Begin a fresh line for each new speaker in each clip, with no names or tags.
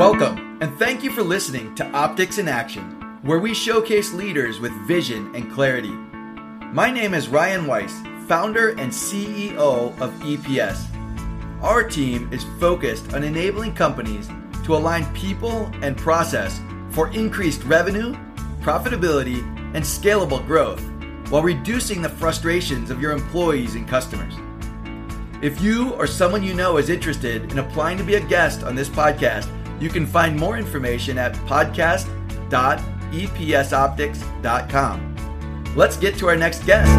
Welcome, and thank you for listening to Optics in Action, where we showcase leaders with vision and clarity. My name is Ryan Weiss, founder and CEO of EPS. Our team is focused on enabling companies to align people and process for increased revenue, profitability, and scalable growth while reducing the frustrations of your employees and customers. If you or someone you know is interested in applying to be a guest on this podcast, you can find more information at podcast.epsoptics.com. Let's get to our next guest.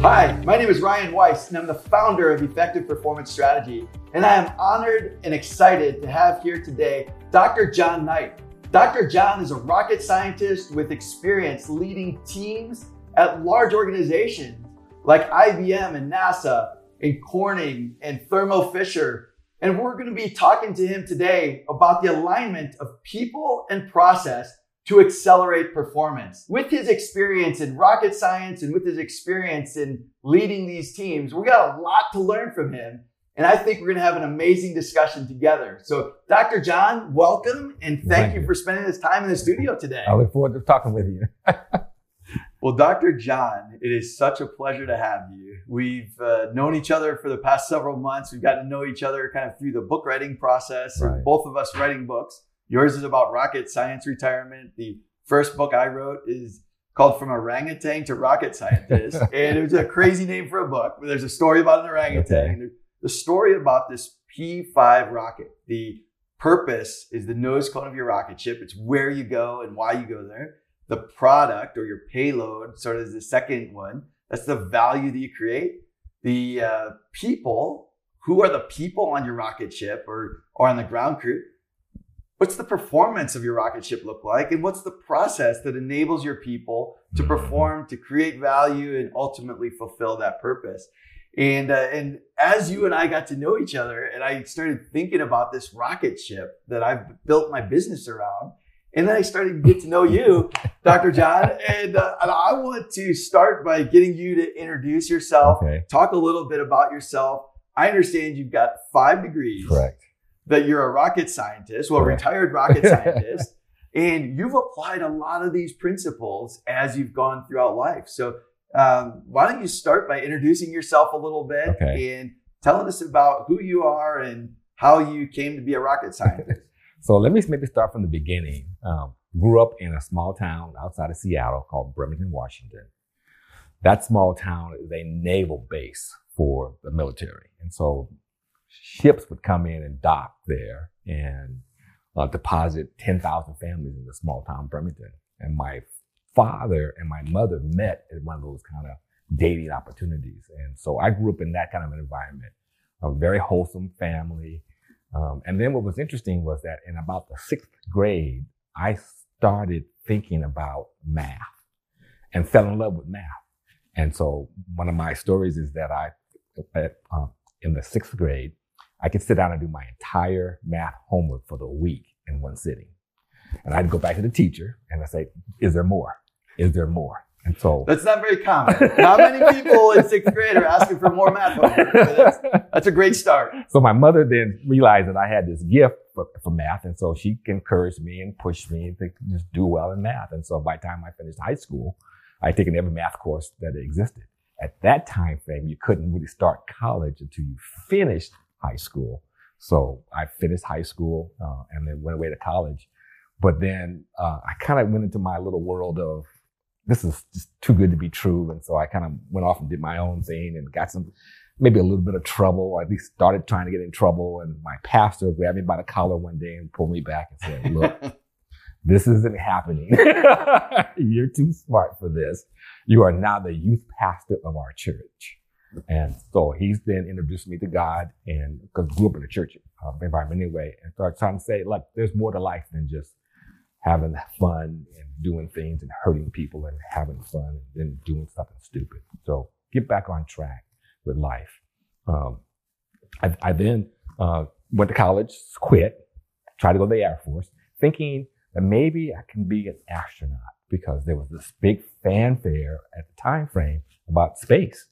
Hi, my name is Ryan Weiss, and I'm the founder of Effective Performance Strategy. And I am honored and excited to have here today Dr. John Knight. Dr. John is a rocket scientist with experience leading teams at large organizations like IBM and NASA and Corning and Thermo Fisher. And we're going to be talking to him today about the alignment of people and process to accelerate performance. With his experience in rocket science and with his experience in leading these teams, we got a lot to learn from him. And I think we're going to have an amazing discussion together. So, Dr. John, welcome and thank,
Thank
you
you.
for spending this time in the studio today.
I look forward to talking with you.
Well, Dr. John, it is such a pleasure to have you. We've uh, known each other for the past several months. We've gotten to know each other kind of through the book writing process,
Right.
both of us writing books. Yours is about rocket science retirement. The first book I wrote is called From Orangutan to Rocket Scientist. and it was a crazy name for a book. But there's a story about an orangutan.
Okay.
The story about this P5 rocket. The purpose is the nose cone of your rocket ship. It's where you go and why you go there. The product or your payload sort of is the second one. That's the value that you create. The uh, people, who are the people on your rocket ship or, or on the ground crew? What's the performance of your rocket ship look like? And what's the process that enables your people to perform, to create value, and ultimately fulfill that purpose? And uh, and as you and I got to know each other, and I started thinking about this rocket ship that I've built my business around, and then I started to get to know you, Dr. John. And, uh, and I want to start by getting you to introduce yourself,
Okay.
talk a little bit about yourself. I understand you've got five degrees,
Correct.
that you're a rocket scientist, well,
Correct.
retired rocket scientist, and you've applied a lot of these principles as you've gone throughout life. So, um, why don't you start by introducing yourself a little bit
Okay.
and telling us about who you are and how you came to be a rocket scientist?
So let me maybe start from the beginning. Um, grew up in a small town outside of Seattle called Bremerton, Washington. That small town is a naval base for the military. And so ships would come in and dock there and uh, deposit 10,000 families in the small town Bremerton. And my father and my mother met at one of those kind of dating opportunities. And so I grew up in that kind of an environment, a very wholesome family. Um, and then what was interesting was that in about the sixth grade, I started thinking about math and fell in love with math. And so one of my stories is that I, um, in the sixth grade, I could sit down and do my entire math homework for the week in one sitting. And I'd go back to the teacher and I'd say, is there more? Is there more? And so
That's not very common. Not many people in sixth grade are asking for more math homework. That's, that's a great start.
so my mother then realized that I had this gift for, for math, and so she encouraged me and pushed me to just do well in math. And so by the time I finished high school, I had taken every math course that existed. At that time frame, you couldn't really start college until you finished high school. So I finished high school uh, and then went away to college. But then uh, I kind of went into my little world of this is just too good to be true. And so I kind of went off and did my own thing and got some, maybe a little bit of trouble, or at least started trying to get in trouble. And my pastor grabbed me by the collar one day and pulled me back and said, look, this isn't happening. You're too smart for this. You are now the youth pastor of our church. And so he's then introduced me to God and because grew up in a church uh, environment anyway, and started trying to say, look, there's more to life than just having fun and doing things and hurting people and having fun and then doing something stupid. So get back on track with life. Um, I, I then uh, went to college, quit, tried to go to the Air Force, thinking that maybe I can be an astronaut. because there was this big fanfare at the time frame about space.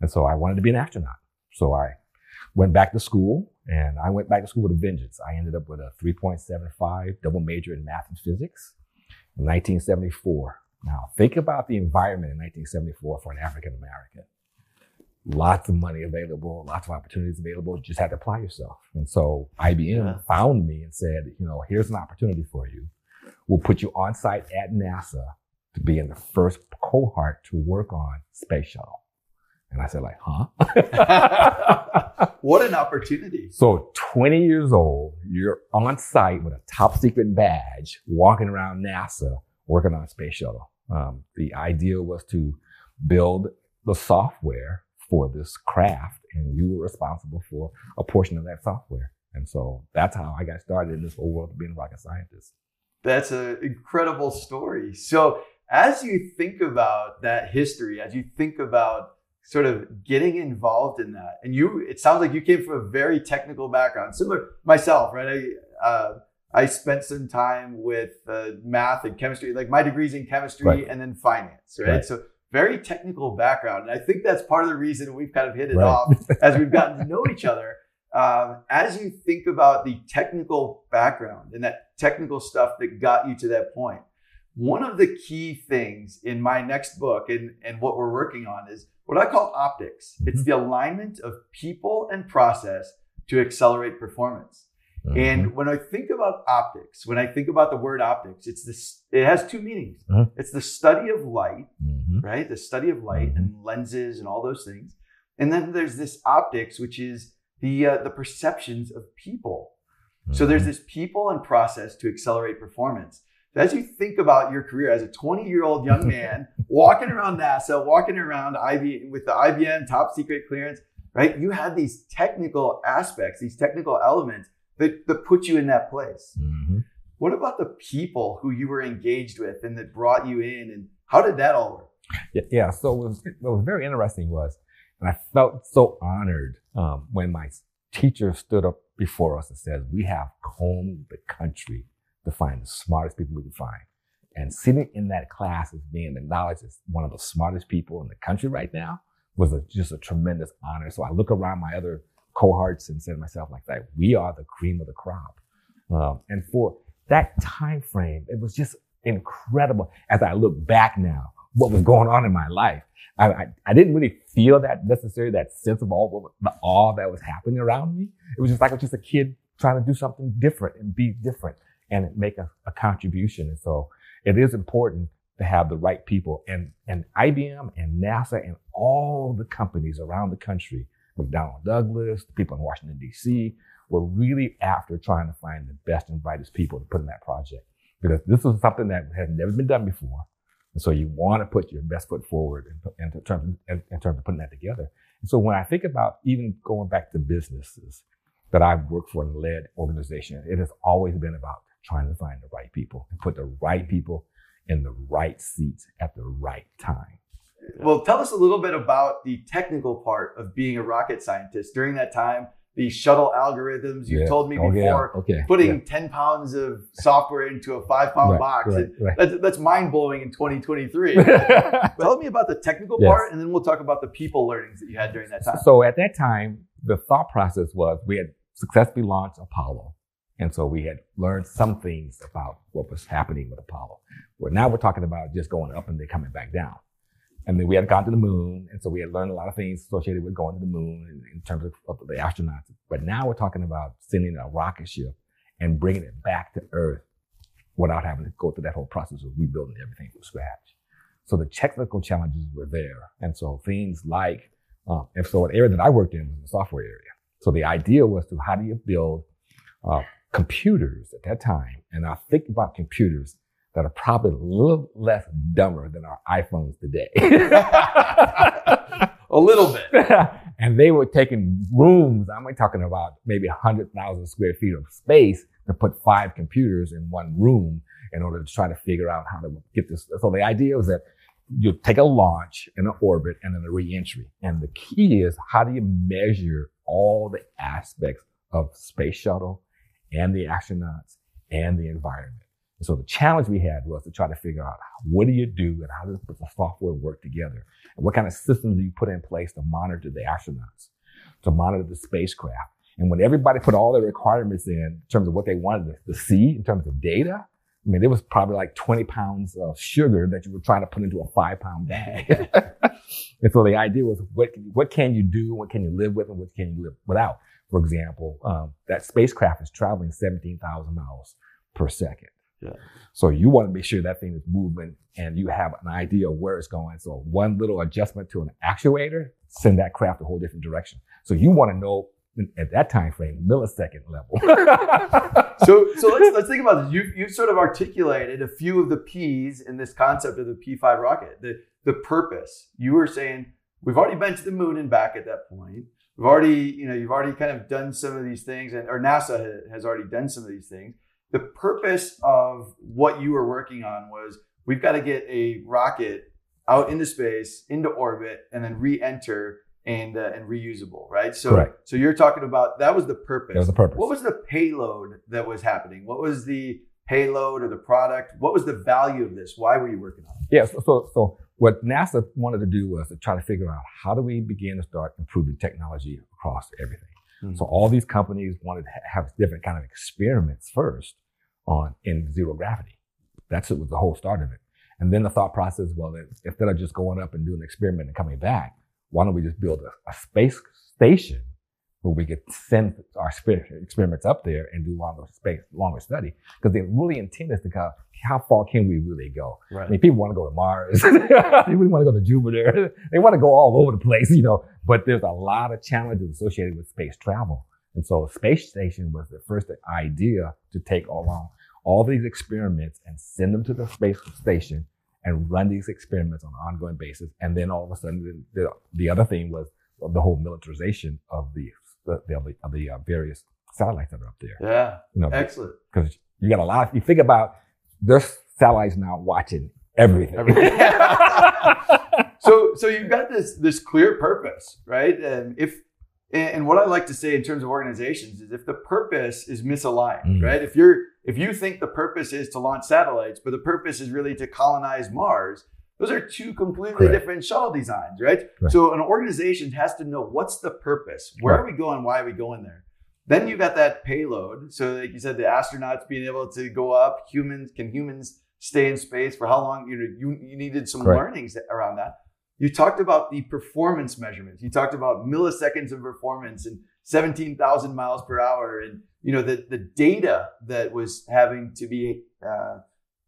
And so I wanted to be an astronaut. So I went back to school and I went back to school with a vengeance. I ended up with a 3.75 double major in math and physics in 1974. Now think about the environment in 1974 for an African American. Lots of money available, lots of opportunities available. You just had to apply yourself. And so IBM yeah. found me and said, you know, here's an opportunity for you. We'll put you on site at NASA to be in the first cohort to work on space shuttle. And I said, like, huh?
what an opportunity.
So 20 years old, you're on site with a top secret badge, walking around NASA, working on a space shuttle. Um, the idea was to build the software for this craft, and you were responsible for a portion of that software. And so that's how I got started in this whole world of being a rocket scientist.
That's an incredible story. So as you think about that history, as you think about sort of getting involved in that. And you, it sounds like you came from a very technical background, similar myself, right? I, uh, I spent some time with uh, math and chemistry, like my degrees in chemistry right. and then finance, right? right? So very technical background. And I think that's part of the reason we've kind of hit it right. off as we've gotten to know each other. Um, as you think about the technical background and that technical stuff that got you to that point, one of the key things in my next book and, and what we're working on is what I call optics. Mm-hmm. It's the alignment of people and process to accelerate performance. Mm-hmm. And when I think about optics, when I think about the word optics, it's this, it has two meanings. Mm-hmm. It's the study of light, mm-hmm. right? The study of light and mm-hmm. lenses and all those things. And then there's this optics, which is the, uh, the perceptions of people. So there's mm-hmm. this people and process to accelerate performance as you think about your career as a 20 year old young man walking around NASA, walking around IBM with the IBM top secret clearance, right? You had these technical aspects, these technical elements that, that put you in that place. Mm-hmm. What about the people who you were engaged with and that brought you in and how did that all work?
Yeah, yeah. so what was, what was very interesting was, and I felt so honored um, when my teacher stood up before us and said, we have combed the country to find the smartest people we could find. And sitting in that class as being acknowledged as one of the smartest people in the country right now was a, just a tremendous honor. So I look around my other cohorts and say to myself like that, we are the cream of the crop. Um, and for that time frame, it was just incredible. As I look back now, what was going on in my life, I, I, I didn't really feel that necessarily that sense of all the awe that was happening around me. It was just like I was just a kid trying to do something different and be different and make a, a contribution. And so it is important to have the right people and, and IBM and NASA and all the companies around the country, McDonnell Douglas, the people in Washington, DC, were really after trying to find the best and brightest people to put in that project. Because this was something that had never been done before. And so you want to put your best foot forward in, in, terms, in, in terms of putting that together. And so when I think about even going back to businesses that I've worked for and led organizations, it has always been about trying to find the right people and put the right people in the right seats at the right time.
Well, tell us a little bit about the technical part of being a rocket scientist during that time. The shuttle algorithms you yeah. told me before, oh, yeah. okay. putting yeah. 10 pounds of software into a five pound right, box. Right, right. That's, that's mind blowing in 2023. tell me about the technical yes. part, and then we'll talk about the people learnings that you had during that time.
So, at that time, the thought process was we had successfully launched Apollo. And so we had learned some things about what was happening with Apollo. But now we're talking about just going up and then coming back down. And then we had gone to the moon. And so we had learned a lot of things associated with going to the moon in, in terms of, of, the astronauts. But now we're talking about sending a rocket ship and bringing it back to Earth without having to go through that whole process of rebuilding everything from scratch. So the technical challenges were there. And so things like, um, and so an area that I worked in was the software area. So the idea was to how do you build uh, computers at that time, and I think about computers that are probably a little less dumber than our iPhones today.
a little bit.
and they were taking rooms, I'm talking about maybe 100,000 square feet of space to put five computers in one room in order to try to figure out how to get this. So the idea was that you take a launch and an orbit and then a reentry. And the key is how do you measure all the aspects of space shuttle and the astronauts and the environment. And so the challenge we had was to try to figure out what do you do and how does the software work together? And what kind of systems do you put in place to monitor the astronauts, to monitor the spacecraft? And when everybody put all their requirements in, in terms of what they wanted to, see in terms of data, I mean, it was probably like 20 pounds of sugar that you were trying to put into a five pound bag. and so the idea was what, what can you do? What can you live with and what can you live without? For example, um, that spacecraft is traveling 17,000 miles per second.
Yeah.
So you want to make sure that thing is moving and you have an idea of where it's going. So one little adjustment to an actuator, send that craft a whole different direction. So you want to know at that time frame, millisecond level.
so so let's let's think about this. You you sort of articulated a few of the P's in this concept of the P5 rocket. The the purpose. You were saying we've already been to the moon and back at that point. We've already, you know, you've already kind of done some of these things, and or NASA has already done some of these things. The purpose of what you were working on was we've got to get a rocket out into space, into orbit, and then re-enter and uh, and reusable, right? So
Correct.
so you're talking about that was the purpose.
That was the purpose.
What was the payload that was happening? What was the payload or the product? What was the value of this? Why were you working on it?
Yeah, so, so, so what NASA wanted to do was to try to figure out how do we begin to start improving technology across everything. Mm-hmm. So all these companies wanted to have different kind of experiments first on in zero gravity. That's it was the whole start of it. And then the thought process, well, instead of just going up and doing an experiment and coming back, why don't we just build a, a space station where we could send our experiments up there and do longer space, longer study? Because the really intent is to go, how far can we really go?
Right.
I mean, people want to go to Mars. they really want to go to Jupiter. They want to go all over the place, you know, but there's a lot of challenges associated with space travel. And so a space station was the first idea to take along all these experiments and send them to the space station and run these experiments on an ongoing basis. And then all of a sudden, the, the other thing was the whole militarization of the the, the, the uh, various satellites that are up there.
Yeah,
you know,
excellent.
Because you got a lot. Of, you think about there's satellites now watching everything. everything.
so so you've got this this clear purpose, right? And if and what I like to say in terms of organizations is if the purpose is misaligned, mm. right? If you're if you think the purpose is to launch satellites, but the purpose is really to colonize Mars, those are two completely Correct. different shuttle designs, right? So an organization has to know what's the purpose, where are we going, why are we going there? Then you got that payload. So like you said, the astronauts being able to go up, humans can humans stay in space for how long? You know, you, you needed some learnings around that. You talked about the performance measurements. You talked about milliseconds of performance and 17,000 miles per hour and you know the the data that was having to be uh,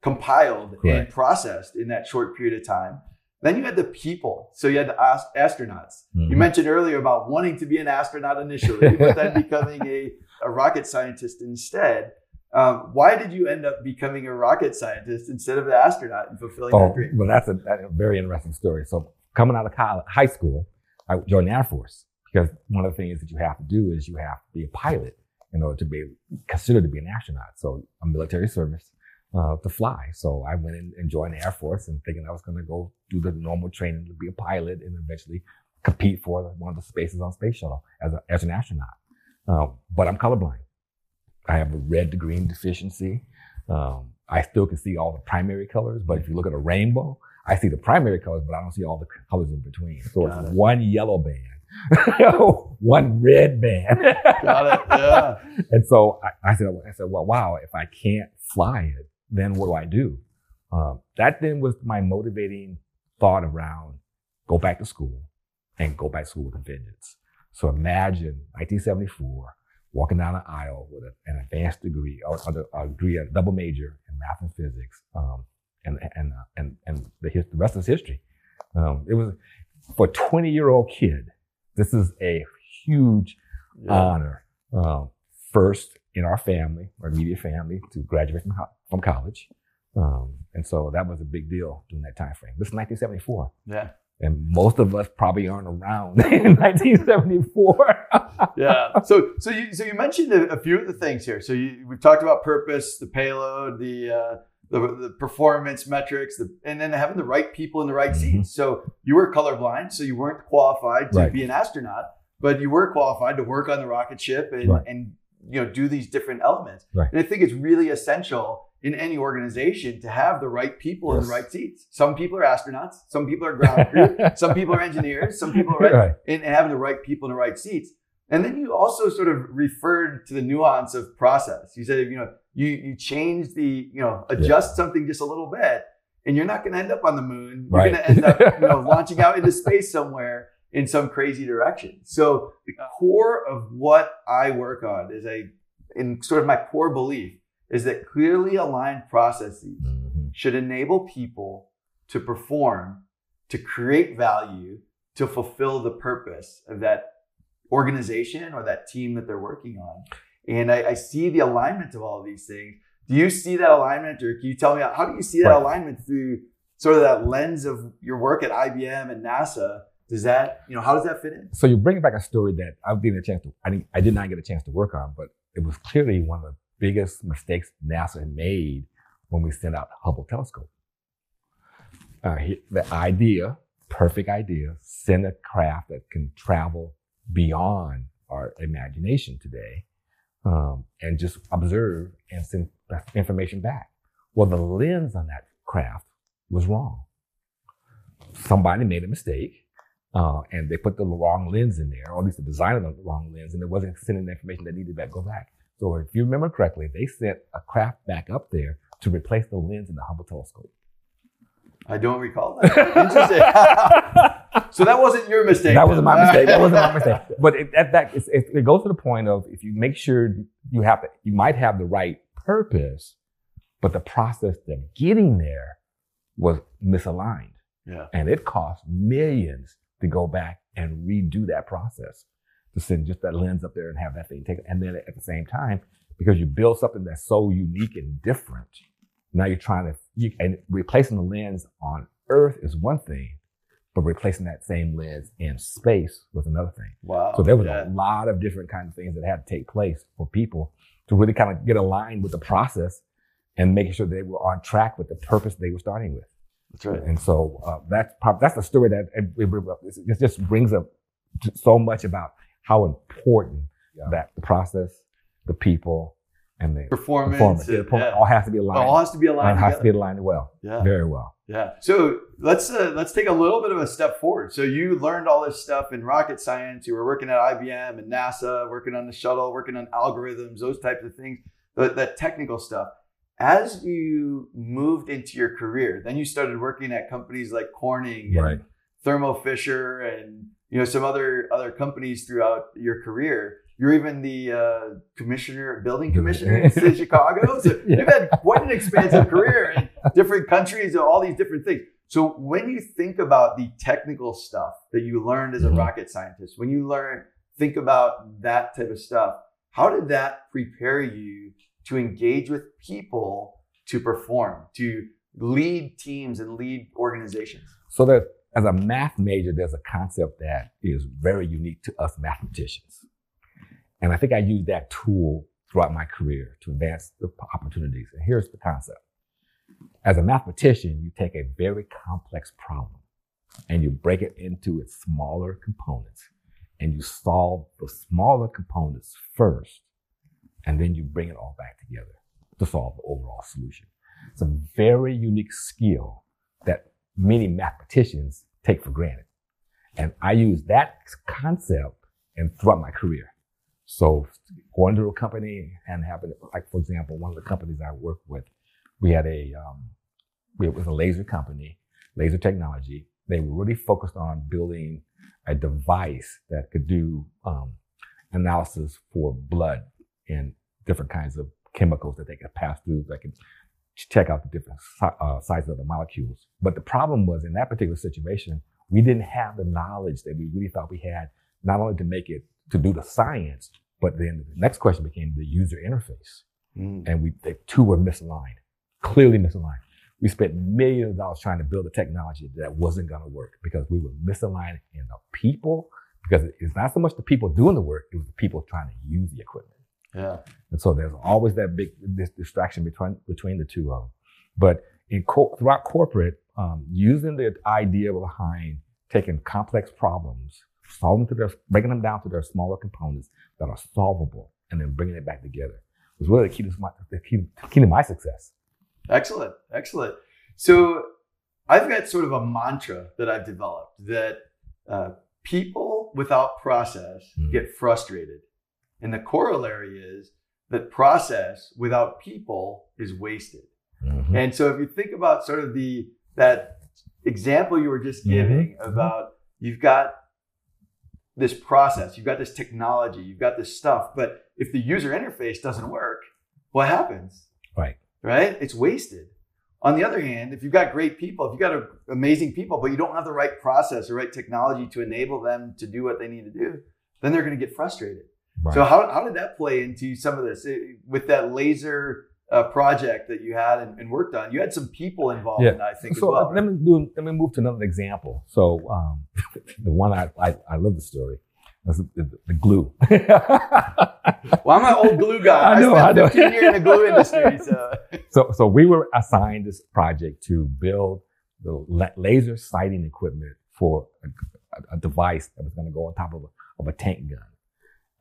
compiled and processed in that short period of time. Then you had the people. So you had the ast- astronauts. Mm-hmm. You mentioned earlier about wanting to be an astronaut initially, but then becoming a, a rocket scientist instead. Um, why did you end up becoming a rocket scientist instead of an astronaut and fulfilling
oh,
that dream?
Well, that's a, that's a very interesting story. So coming out of college, high school, I joined the Air Force because one of the things that you have to do is you have to be a pilot in order to be considered to be an astronaut. So a military service uh, to fly. So I went in and joined the Air Force and thinking I was going to go do the normal training to be a pilot and eventually compete for one of the spaces on space shuttle as, a, as an astronaut. Um, but I'm colorblind. I have a red to green deficiency. Um, I still can see all the primary colors, but if you look at a rainbow, I see the primary colors, but I don't see all the colors in between. So Got it's it. one yellow band, one red band.
Got it. Yeah.
and so I, I, said, I said, well, wow, if I can't fly it, then what do I do? Um, that then was my motivating thought around go back to school and go back to school with a vengeance. So imagine 1974, walking down an aisle with a, an advanced degree or, or a degree, a double major in math and physics. Um, and and uh, and and the, the rest is history. Um, it was for a 20 year old kid. This is a huge yeah. honor. Um, first in our family, our immediate family, to graduate from, from college. Um, and so that was a big deal during that time frame. This is 1974.
Yeah.
And most of us probably aren't around in 1974.
yeah. So, so you, so you mentioned a, a, few of the things here. So you, we've talked about purpose, the payload, the, uh, the, the performance metrics, the, and then having the right people in the right mm-hmm. seats. So you were colorblind, so you weren't qualified to right. be an astronaut, but you were qualified to work on the rocket ship and, right. and you know do these different elements.
Right.
And I think it's really essential in any organization to have the right people in the right seats. Some people are astronauts, some people are ground crew, some people are engineers, some people are right,
Right.
and having the right people in the right seats. And then you also sort of referred to the nuance of process. You said, you know, you you change the, you know, adjust something just a little bit, and you're not going to end up on the moon. You're
Right.
going to end up, you know, launching out into space somewhere in some crazy direction. So the core of what I work on is a, in sort of my core belief is that clearly aligned processes
Mhm.
should enable people to perform, to create value, to fulfill the purpose of that organization or that team that they're working on. And I, I see the alignment of all of these things. Do you see that alignment, or can you tell me how do you see that
Right.
alignment through sort of that lens of your work at IBM and NASA? Does that, you know, how does that fit in?
So you bring back a story that I didn't get a chance to, I, I did not get a chance to work on, but it was clearly one of the biggest mistakes NASA had made when we sent out the Hubble telescope. Uh, he- the idea, perfect idea, send a craft that can travel beyond our imagination today um, and just observe and send information back. Well, the lens on that craft was wrong. Somebody made a mistake uh, and they put the wrong lens in there, or at least the design of the wrong lens, and it wasn't sending the information that needed to go back. So if you remember correctly, they sent a craft back up there to replace the lens in the Hubble telescope.
I don't recall that. Interesting. so that wasn't your mistake.
that wasn't my mistake. That wasn't my mistake. But it, at that, it's, it, it goes to the point of if you make sure you have to, you might have the right purpose, but the process of getting there was misaligned.
Yeah.
And it cost millions to go back and redo that process to send just that lens up there and have that thing taken. And then at the same time, because you build something that's so unique and different, now you're trying to, you, and replacing the lens on Earth is one thing, but replacing that same lens in space was another thing.
Wow.
So there was
Yeah.
a lot of different kinds of things that had to take place for people to really kind of get aligned with the process and making sure they were on track with the purpose they were starting with.
That's right.
And so uh, that's that's the story that it, it, it just brings up so much about how important
Yeah.
that the process, the people, and the
Performance.
performance,
and- yeah.
all has to be aligned.
all has to be aligned.
has to be aligned well,
Yeah.
very well.
Yeah. So let's uh, let's take a little bit of a step forward. So you learned all this stuff in rocket science. You were working at IBM and NASA, working on the shuttle, working on algorithms, those types of things, that technical stuff. As you moved into your career, then you started working at companies like Corning and
Right.
Thermo Fisher and you know some other other companies throughout your career. You're even the uh, commissioner, building commissioner in the city of Chicago. So
Yeah.
you've had quite an expansive career in different countries and all these different things. So when you think about the technical stuff that you learned as a
Mhm.
rocket scientist, when you learn, think about that type of stuff, how did that prepare you to engage with people to perform, to lead teams and lead organizations?
So that as a math major, there's a concept that is very unique to us mathematicians. And I think I used that tool throughout my career to advance the opportunities. And here's the concept. As a mathematician, you take a very complex problem and you break it into its smaller components and you solve the smaller components first, and then you bring it all back together to solve the overall solution. It's a very unique skill that many mathematicians take for granted. And I use that concept and throughout my career. So going to a company and having, like, for example, one of the companies I worked with, we had a, um, it was a laser company, laser technology. They were really focused on building a device that could do um, analysis for blood and different kinds of chemicals that they could pass through that could check out the different uh, sizes of the molecules. But the problem was in that particular situation, we didn't have the knowledge that we really thought we had, not only to make it to do the science, but then the next question became the user interface. And we the two were misaligned, clearly misaligned. We spent millions of dollars trying to build a technology that wasn't going to work because we were misaligned in the people. Because it's not so much the people doing the work; it was the people trying to use the equipment.
Yeah.
And so there's always that big this distraction between between the two of them. But in co- throughout corporate, um, using the idea behind taking complex problems, solving to their, breaking them down to their smaller components that are solvable, and then bringing it back together was really the key to my, the key, key to my success.
Excellent. Excellent. So I've got sort of a mantra that I've developed that uh, people without process
Mhm.
get frustrated. And the corollary is that process without people is wasted.
Mhm.
And so if you think about sort of the that example you were just
Mhm.
giving
Mhm.
about you've got this process, you've got this technology, you've got this stuff, but if the user interface doesn't work, what happens?
Right.
Right? It's wasted. On the other hand, if you've got great people, if you've got a, amazing people, but you don't have the right process or right technology to enable them to do what they need to do, then they're going to get frustrated.
Right.
So how, how did that play into some of this Eh, with that laser uh, project that you had and, and worked on? You had some people involved
Yeah.
in that, I think,
so
well.
uh, let me do. Let me move to another example. So um, the one I, I I love the story. That's the, the, the glue.
well, I'm an old glue guy.
I know,
I
I know.
spent 15 years in the glue industry. So
so so we were assigned this project to build the la- laser sighting equipment for a, a, a device that was going to go on top of a, of a tank gun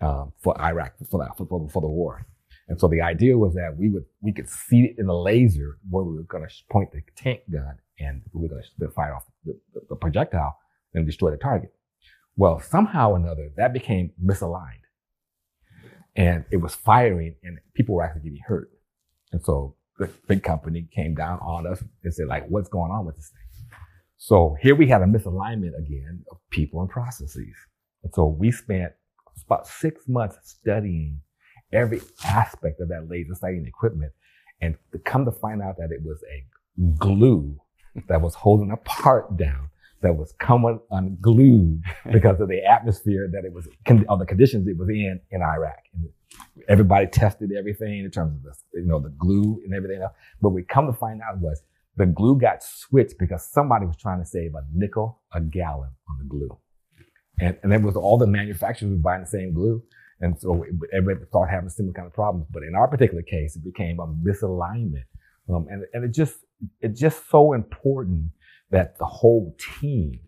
um, for Iraq for that for, for, the war. And so the idea was that we would we could see it in a laser where we were going to point the tank gun and we were going to fire off the, the, the projectile and destroy the target. Well, somehow or another that became misaligned, and it was firing, and people were actually getting hurt. And so the big company came down on us and said, like, what's going on with this thing? So here we had a misalignment again of people and processes. And so we spent about six months studying every aspect of that laser sighting equipment and to come to find out that it was a glue that was holding a part down that was coming unglued because of the atmosphere that it was, of the conditions it was in in Iraq. And everybody tested everything in terms of the, you know, the glue and everything else. But we come to find out was the glue got switched because somebody was trying to save a nickel a gallon on the glue. And, and it was all the manufacturers were buying the same glue. And so everybody started having similar kind of problems. But in our particular case, it became a misalignment. Um, and, and it just, it's just so important that the whole team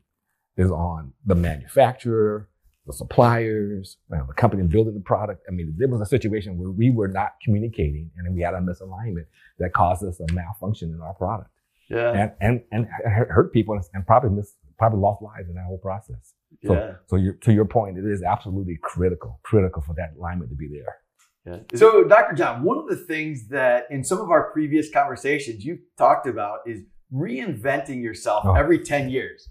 is on the manufacturer, the suppliers, well, the company building the product. I mean, there was a situation where we were not communicating and we had a misalignment that caused us a malfunction in our product
yeah,
and, and, and hurt people and probably miss, probably lost lives in that whole process. So,
yeah.
so you to your point, it is absolutely critical, critical for that alignment to be there.
Yeah. So, Dr. John, one of the things that in some of our previous conversations you've talked about is reinventing yourself
Oh.
every 10 years.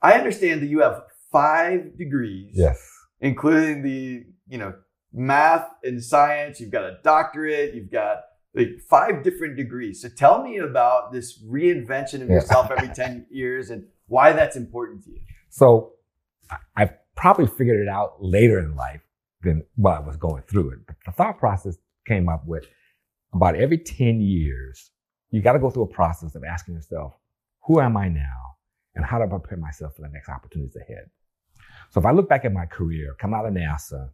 I understand that you have five degrees,
Yes.
including the, you know, math and science. You've got a doctorate, you've got like five different degrees. So tell me about this reinvention of
Yeah.
yourself every 10 years and why that's important to you.
So I- probably figured it out later in life than while I was going through it. But the thought process came up with about every 10 years, you got to go through a process of asking yourself, who am I now? And how do I prepare myself for the next opportunities ahead? So if I look back at my career, come out of NASA,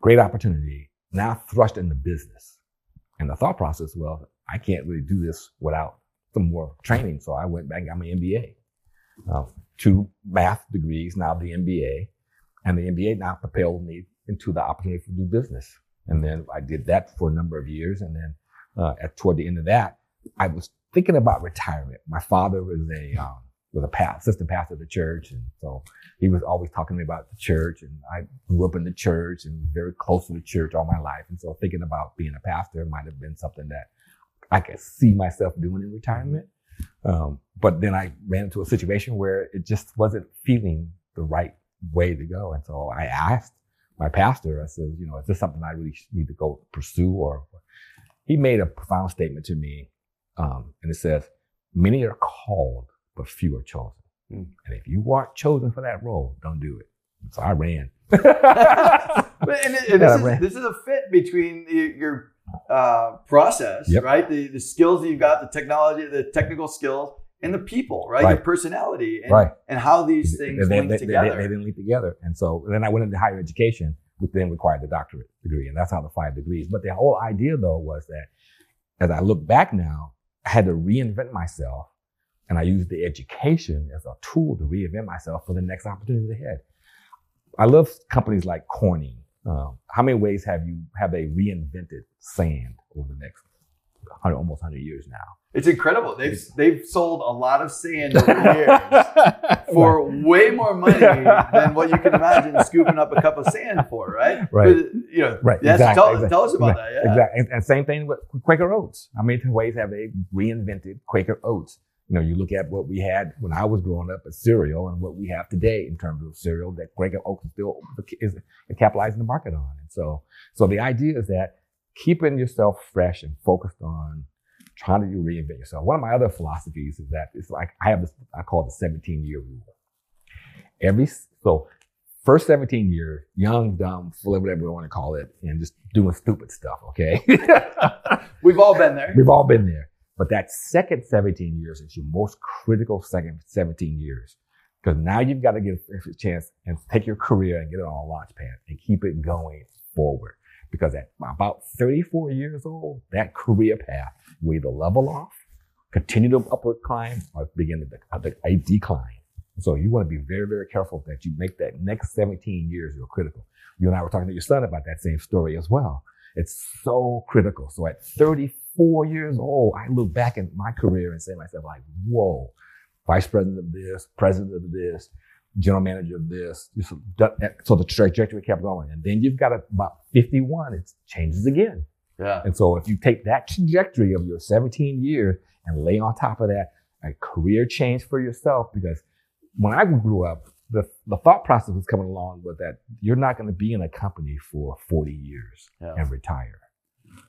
great opportunity, now thrust into business. And the thought process, well, I can't really do this without some more training. So I went back and got my MBA. Uh, two math degrees, now the MBA. And the MBA now propelled me into the opportunity to do business. And then I did that for a number of years. And then uh, at toward the end of that, I was thinking about retirement. My father was a um, was a pa- assistant pastor of the church, and so he was always talking to me about the church. And I grew up in the church and very close to the church all my life. And so thinking about being a pastor might have been something that I could see myself doing in retirement. Um, but then I ran into a situation where it just wasn't feeling the right way to go. And so I asked my pastor, I said, you know, is this something I really need to go pursue? Or he made a profound statement to me. Um, and it says, many are called, but few are chosen.
Hmm.
And if you weren't chosen for that role, don't do it. And so I ran.
And, and this, is, this is a fit between your uh, process,
Yep.
right? The, the skills that you've got, the technology, the technical skills, and the people, right? Your personality and,
right.
and how these things
they,
link
they, they-
together.
They, didn't link together. And so then I went into higher education, which then required the doctorate degree. And that's how the five degrees. But the whole idea though was that as I look back now, I had to reinvent myself. And I used the education as a tool to reinvent myself for the next opportunity ahead. I love companies like Corning, Um, how many ways have you have they reinvented sand over the next 100, almost 100 years now?
It's incredible. They've they've sold a lot of sand over the years for way more money than what you can imagine scooping up a cup of sand for, right?
Right.
You know,
Right,
Yes,
exactly,
tell,
exactly.
tell us about
Right,
that. Yeah.
Exactly. And, and same thing with Quaker Oats. How many ways have they reinvented Quaker Oats? You know, you look at what we had when I was growing up as cereal and what we have today in terms of cereal that Quaker Oats is still is capitalizing the market on. And so, so the idea is that keeping yourself fresh and focused on trying to reinvent yourself. One of my other philosophies is that it's like I have this I call it the 17 year rule. Every so first 17 years, young, dumb, full of whatever you want to call it, and just doing stupid stuff. Okay,
We've all been there.
we've all been there. But that second 17 years is your most critical second 17 years. Because now you've got to get a chance and take your career and get it on a launch pad and keep it going forward. Because at about 34 years old, that career path will either level off, continue to upward climb, or begin to, a decline. So you want to be very, very careful that you make that next 17 years real critical. You and I were talking to your son about that same story as well. It's so critical. So at 34 years mm. old, I look back at my career and say to myself, like, whoa, vice president of this, president of this, general manager of this. So the trajectory kept going. And then you've got about 51, it changes again.
Yeah.
And so if you take that trajectory of your 17 years and lay on top of that a career change for yourself, because when I grew up, the, the thought process was coming along with that you're not going to be in a company for 40 years
Yeah.
and retire.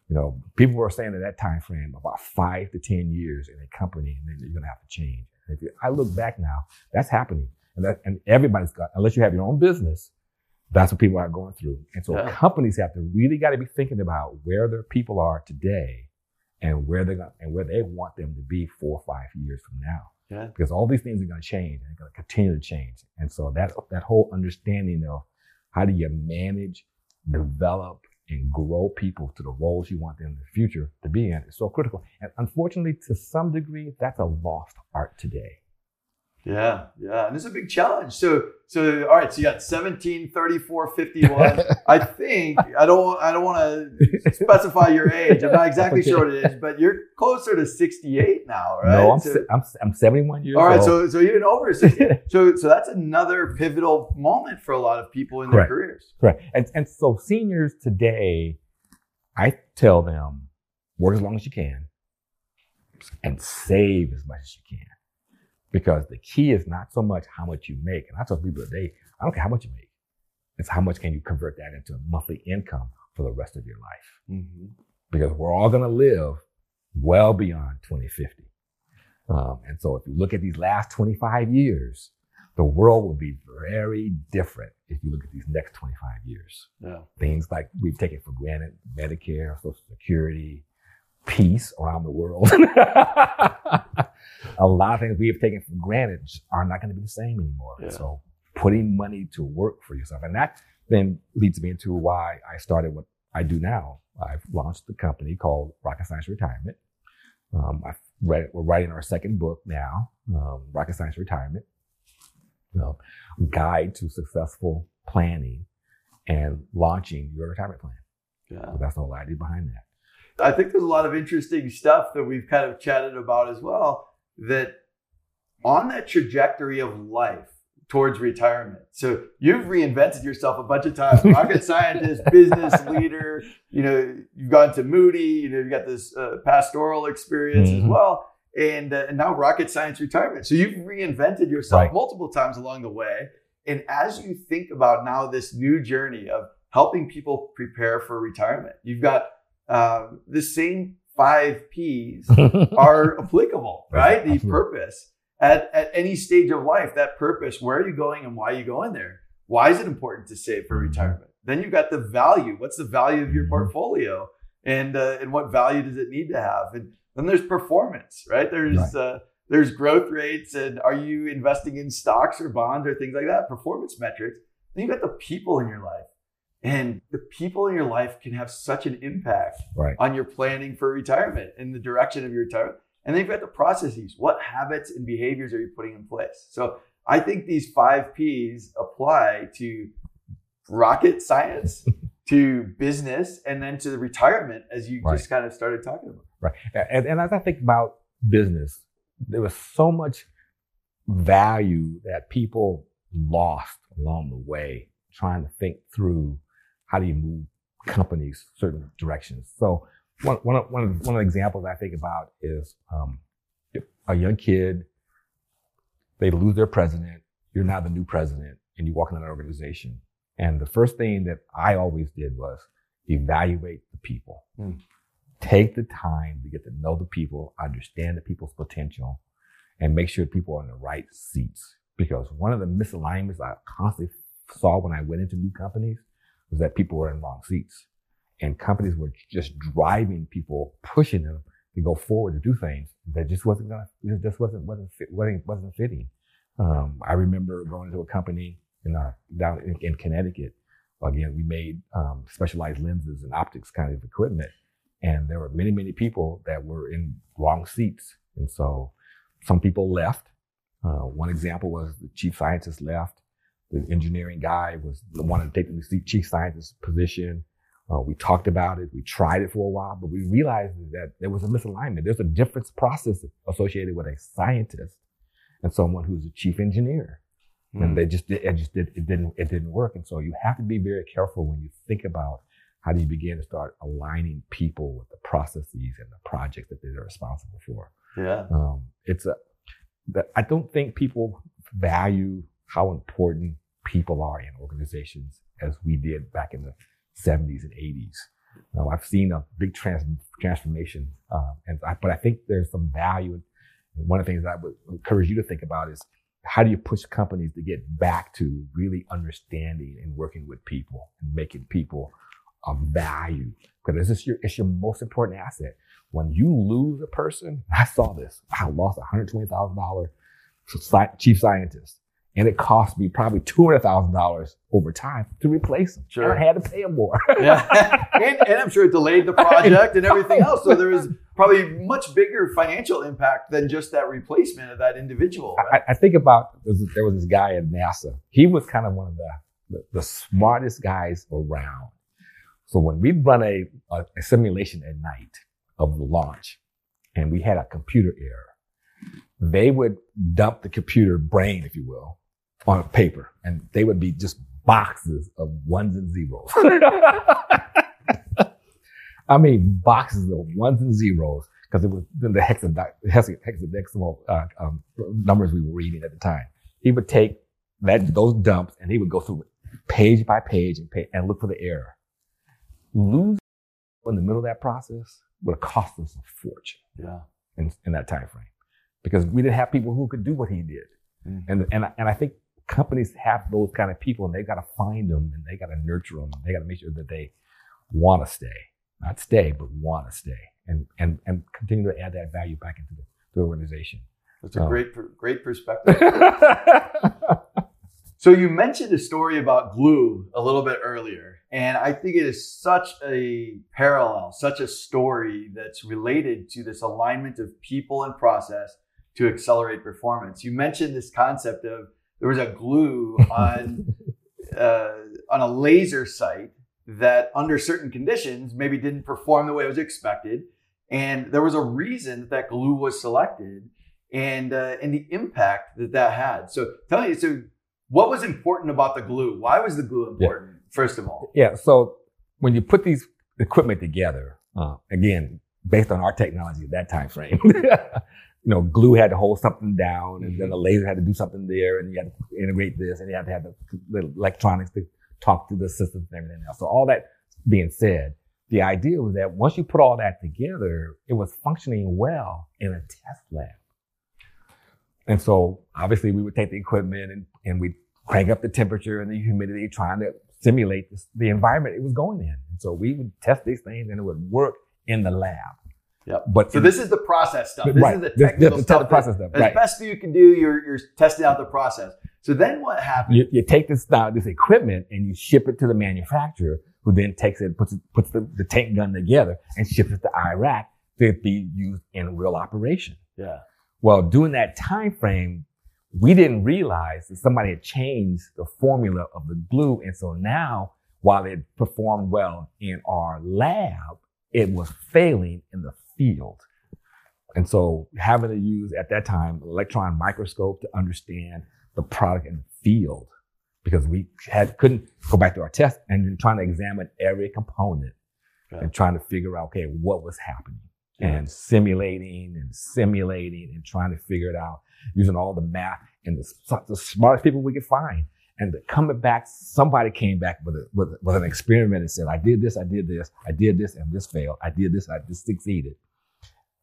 You know, people were saying in that time frame about five to 10 years in a company, and then you're going to have to change. And if you, I look back now, that's happening. And, that, and everybody's got, unless you have your own business, that's what people are going through. And so
Yeah.
companies have to really got to be thinking about where their people are today and where they're gonna, and where they want them to be four or five years from now.
Yeah.
Because all these things are going to change and they're going to continue to change. And so that that whole understanding of how do you manage, develop, and grow people to the roles you want them in the future to be in is so critical. And unfortunately, to some degree, that's a lost art today.
Yeah, yeah, and it's a big challenge. So, so all right, so you got 17, 34, 51. I think I don't, I don't want to specify your age. I'm not exactly
Okay.
sure what it is, but you're closer to 68 now, right?
No, I'm,
So-
I'm I'm 71 years old.
all right,
old.
so so even over 60. So, so that's another pivotal moment for a lot of people in their careers.
Correct. And, and so seniors today, I tell them work as long as you can and save as much as you can. Because the key is not so much how much you make. And I tell people today, I don't care how much you make. It's how much can you convert that into a monthly income for the rest of your life. Because we're all going to live well beyond 2050. Um, and so if you look at these last 25 years, the world will be very different if you look at these next 25 years.
Yeah,
Things like we've taken for granted, Medicare, Social Security, peace around the world. A lot of things we have taken for granted are not going to be the same anymore.
Yeah.
So putting money to work for yourself. And that then leads me into why I started what I do now. I've launched a company called Rocket Science Retirement. Um, I've read, we're writing our second book now, um, Rocket Science Retirement, you know, guide to successful planning and launching your retirement plan.
yeah.
So that's the whole idea behind that.
I think there's a lot of interesting stuff that we've kind of chatted about as well. That on that trajectory of life towards retirement. So you've reinvented yourself a bunch of times. Rocket scientist, business leader. You know, you've gone to Moody. You know, you've got this uh, pastoral experience as
Mhm.
well, and, uh, and now rocket science retirement. So you've reinvented yourself
Right.
multiple times along the way. And as you think about now this new journey of helping people prepare for retirement, you've got um, the same five P's are applicable, right? The
Absolutely.
purpose at, at any stage of life, that purpose, where are you going and why are you going there? Why is it important to save for
Mhm.
retirement? Then you've got the value. What's the value of your
Mhm.
portfolio? And, uh, and what value does it need to have? And then there's performance, right? There's,
Right.
uh, there's growth rates and are you investing in stocks or bonds or things like that? Performance metrics. Then you've got the people in your life. And the people in your life can have such an impact
right.
on your planning for retirement and the direction of your retirement. And then you've got the processes. What habits and behaviors are you putting in place? So I think these five P's apply to rocket science to business and then to the retirement as you
Right.
just kind of started talking about.
Right. And, and as I think about business, there was so much value that people lost along the way trying to think through how do you move companies certain directions. So one, one, of, one, of, one of the examples I think about is um, a young kid, they lose their president, you're now the new president, and you walk in an organization. And the first thing that I always did was evaluate the people take the time to get to know the people, understand the people's potential, and make sure people are in the right seats. Because one of the misalignments I constantly saw when I went into new companies was that people were in wrong seats. And companies were just driving people, pushing them to go forward to do things that just wasn't gonna, just wasn't, wasn't, fit, wasn't, wasn't fitting. Um, I remember going into a company in, uh, down in, in Connecticut. Again, we made um, specialized lenses and optics kind of equipment and there were many many people that were in wrong seats and so some people left uh, one example was the chief scientist left the engineering guy was the one to take the chief scientist position. Uh, we talked about it. We tried it for a while but we realized that there was a misalignment. There's a difference process associated with a scientist and someone who's a chief engineer. And they just did, it just did it didn't it didn't work. And so you have to be very careful when you think about how do you begin to start aligning people with the processes and the projects that they're responsible for?
yeah.
Um, it's a, I don't think people value how important people are in organizations as we did back in the 70s and 80s. Now, I've seen a big trans- transformation, um, and I, but I think there's some value. And one of the things I would encourage you to think about is how do you push companies to get back to really understanding and working with people and making people of value because it's your it's your most important asset. When you lose a person, I saw this. I lost a hundred twenty thousand dollar chief scientist, and it cost me probably two hundred thousand dollars over time to replace him.
Sure.
And I had to pay him more.
yeah. and, and I'm sure it delayed the project and everything else. So there was probably much bigger financial impact than just that replacement of that individual. Right?
I, I think about there was, this guy at NASA. He was kind of one of the, the, the smartest guys around. So when we'd run a, a, a simulation at night of the launch and we had a computer error, they would dump the computer brain, if you will, on paper and they would be just boxes of ones and zeros. I mean, boxes of ones and zeros because it was the hexad- hexa- hexadecimal uh, um, numbers we were reading at the time. He would take that those dumps and he would go through it page by page and, pay, and look for the error. Losing in the middle of that process would have cost us a fortune
yeah.
in, in that time frame because we didn't have people who could do what he did.
Mm.
And, and, and I think companies have those kind of people and they got to find them and they got to nurture them. And they got to make sure that they want to stay, not stay, but want to stay and, and, and continue to add that value back into the, the organization.
That's a
Oh.
great, great perspective. So you mentioned a story about glue a little bit earlier, and I think it is such a parallel, such a story that's related to this alignment of people and process to accelerate performance. You mentioned this concept of there was a glue on uh, on a laser sight that, under certain conditions, maybe didn't perform the way it was expected, and there was a reason that that glue was selected, and uh, and the impact that that had. So tell me, so what was important about the glue? Why was the glue important? First of all,
Yeah. So when you put these equipment together, uh, again, based on our technology at that time frame, you know, glue had to hold something down, and then mm-hmm. the laser had to do something there, and you had to integrate this, and you had to have the, the electronics to talk to the systems and everything else. So all that being said, the idea was that once you put all that together, it was functioning well in a test lab. And so obviously we would take the equipment and, and we'd crank up the temperature and the humidity, trying to simulate this, the environment it was going in. And so we would test these things and it would work in the lab.
Yep.
But
so
in-
this is the process stuff. This
right.
is the technical
This- this-
technical
the
stuff.
process stuff,
As
right.
best you can do, you're you're testing out the process. So then what happens?
you, you take this uh, this equipment and you ship it to the manufacturer, who then takes it, puts it, puts the, the tank gun together and ships it to Iraq to be used in real operation.
Yeah.
Well, during that time frame, we didn't realize that somebody had changed the formula of the glue, and so now while it performed well in our lab, it was failing in the field. And so having to use at that time electron microscope to understand the product in the field because we had couldn't go back to our test and then trying to examine every component
Yeah.
and trying to figure out okay what was happening? And simulating and simulating and trying to figure it out using all the math and the, the smartest people we could find. And coming back somebody came back with, a, with, with an experiment and said i did this i did this i did this and this failed. I did this i this succeeded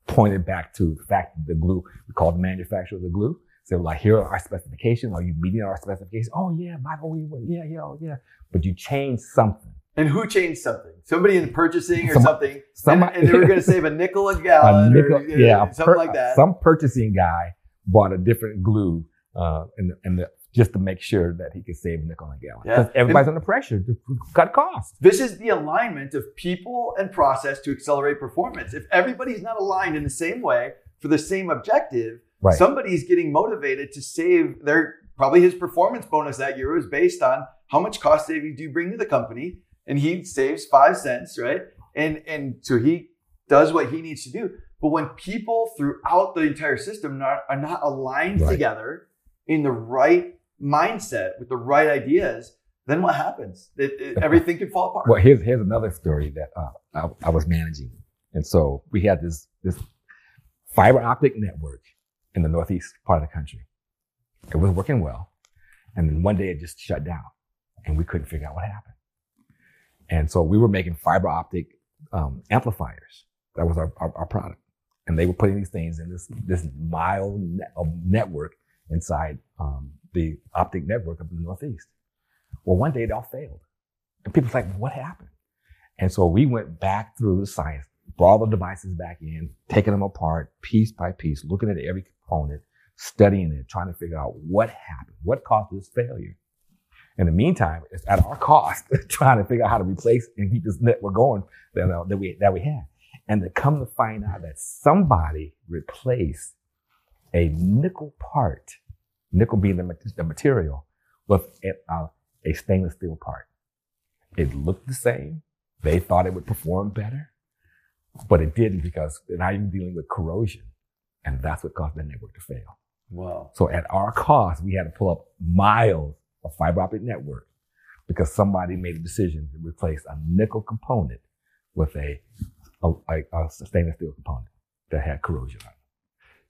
pointed back to the fact that the glue we called the manufacturer of the glue said like here are our specifications are you meeting our specifications oh yeah by the way yeah yeah oh, yeah but you changed something
And who changed something? Somebody in purchasing or
Some-
something.
Somebody-
and they were going to save a nickel a
a
gallon
nickel,
or
yeah, a
something
per-
like that.
Some purchasing guy bought a different glue, uh, and and the, just to make sure that he could save a nickel a gallon.
Yeah.
'Cause everybody's under pressure to cut costs.
This is the alignment of people and process to accelerate performance. If everybody's not aligned in the same way for the same objective,
Right.
somebody's getting motivated to save their probably his performance bonus that year was based on how much cost savings do you bring to the company, and he saves five cents, right? And and so he does what he needs to do. But when people throughout the entire system not, are not aligned
Right.
together in the right mindset with the right ideas, then what happens? It, it- everything can fall apart.
Well, here's here's another story that uh, I, I was managing, and so we had this this fiber optic network in the northeast part of the country. It was working well, and then one day it just shut down, and we couldn't figure out what happened. And so we were making fiber optic um, amplifiers. That was our, our, our product, and they were putting these things in this this mile net, network inside um, the optic network of the northeast. Well, one day it all failed. And people's like, what happened? And so we went back through the science, brought the devices back in, taking them apart piece by piece, looking at every component, studying it, trying to figure out what happened, what caused this failure. In the meantime, it's at our cost trying to figure out how to replace and keep this network going that, uh, that we that we had. And to come to find out that somebody replaced a nickel part, nickel being the, the material, with a, a stainless steel part. It looked the same. They thought it would perform better, but it didn't because now you're dealing with corrosion. And that's what caused the network to fail.
Wow.
So at our cost, we had to pull up miles of fiber optic network because somebody made a decision to replace a nickel component with a, a, a, a stainless steel component that had corrosion on it.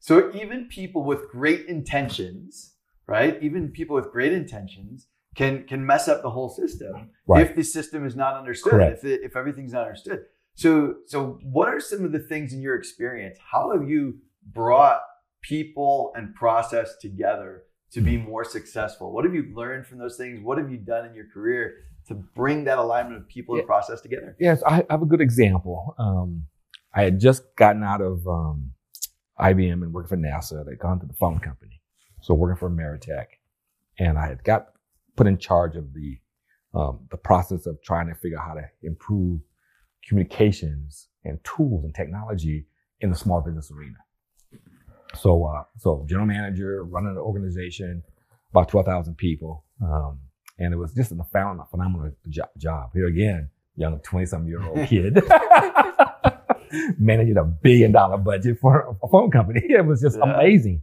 So even people with great intentions, right? Even people with great intentions can can mess up the whole system
Right.
if the system is not understood.
Correct.
If it, if everything's not understood. So so what are some of the things in your experience? How have you brought people and process together to be more successful? What have you learned from those things? What have you done in your career to bring that alignment of people and process together?
Yes, I have a good example. Um, I had just gotten out of um, IBM and working for NASA. They'd gone to the phone company, so working for Ameritech, and I had got put in charge of the um, the process of trying to figure out how to improve communications and tools and technology in the small business arena. So, uh, so general manager running an organization, about twelve thousand people, um, and it was just a phenomenal, phenomenal job. Here again, young twenty something year old kid managing a billion dollar budget for a phone company. It was just
Yeah.
amazing.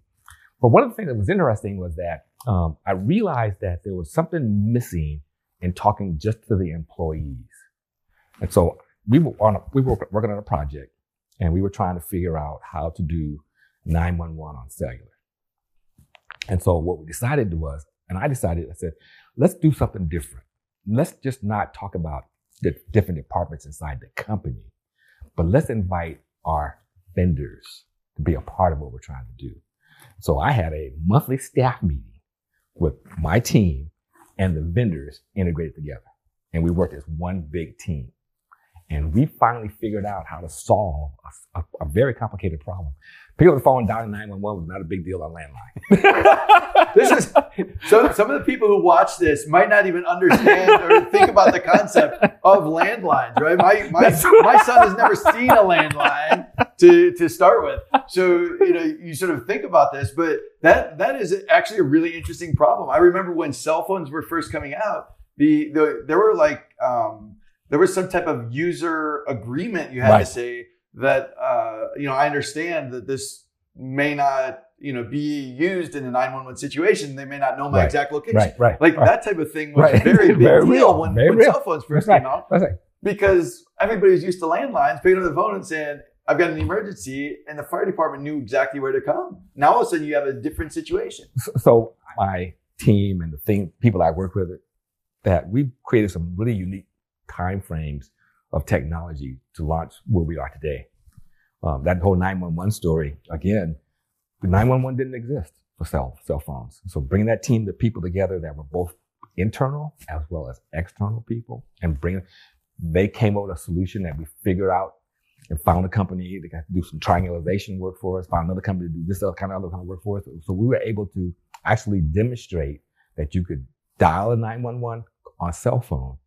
But one of the things that was interesting was that um, I realized that there was something missing in talking just to the employees. And so we were on a, we were working on a project and we were trying to figure out how to do 911 on cellular. And so what we decided was, and I decided, I said, let's do something different. Let's just not talk about the different departments inside the company, but let's invite our vendors to be a part of what we're trying to do. So I had a monthly staff meeting with my team and the vendors integrated together. And we worked as one big team. And we finally figured out how to solve a, a- a very complicated problem. People that phone down in 911 was not a big deal on landline.
This is so some of the people who watch this might not even understand or think about the concept of landlines, right? My my, my son has never seen a landline to to start with. So, you know, you sort of think about this, but that that is actually a really interesting problem. I remember when cell phones were first coming out, the, the there were like um, there was some type of user agreement you had
Right.
to say that uh, you know I understand that this may not you know be used in a 911 situation. They may not know my
Right.
exact location.
Right, right.
Like
right.
that type of thing was very big
Very
deal
real.
when,
Very
when
real.
cell phones first came out because everybody was used to landlines, picking up the phone and saying, I've got an emergency, and the fire department knew exactly where to come. Now all of a sudden you have a different situation.
So, so my team and the thing people I work with, that we've created some really unique time frames of technology to launch where we are today. Um, that whole 911 story, again, the 911 didn't exist for cell cell phones. So bringing that team the people together that were both internal as well as external people, and bring they came up with a solution that we figured out and found a company that got to do some triangulation work for us, found another company to do this other kind of other kind of work for us. So we were able to actually demonstrate that you could dial a 911 on a cell phone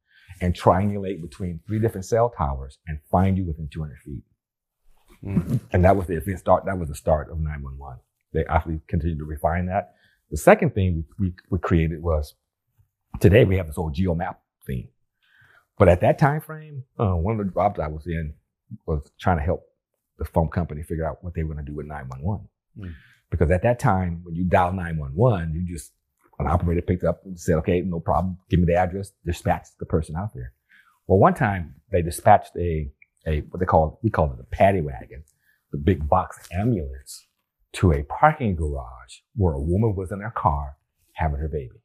and triangulate between three different cell towers and find you within 200 feet. And that was the the start. That was the start of 911. They actually continued to refine that. The second thing we, we, we created was today we have this old geomap thing. But at that time frame, uh, one of the jobs I was in was trying to help the phone company figure out what they were going to do with 911.
Hmm.
Because at that time, when you dial 911, you just, an operator picked up and said, okay, no problem. Give me the address, dispatch the person out there. Well, one time they dispatched a, a what they call, we call it a paddy wagon, the big box ambulance to a parking garage where a woman was in her car having her baby.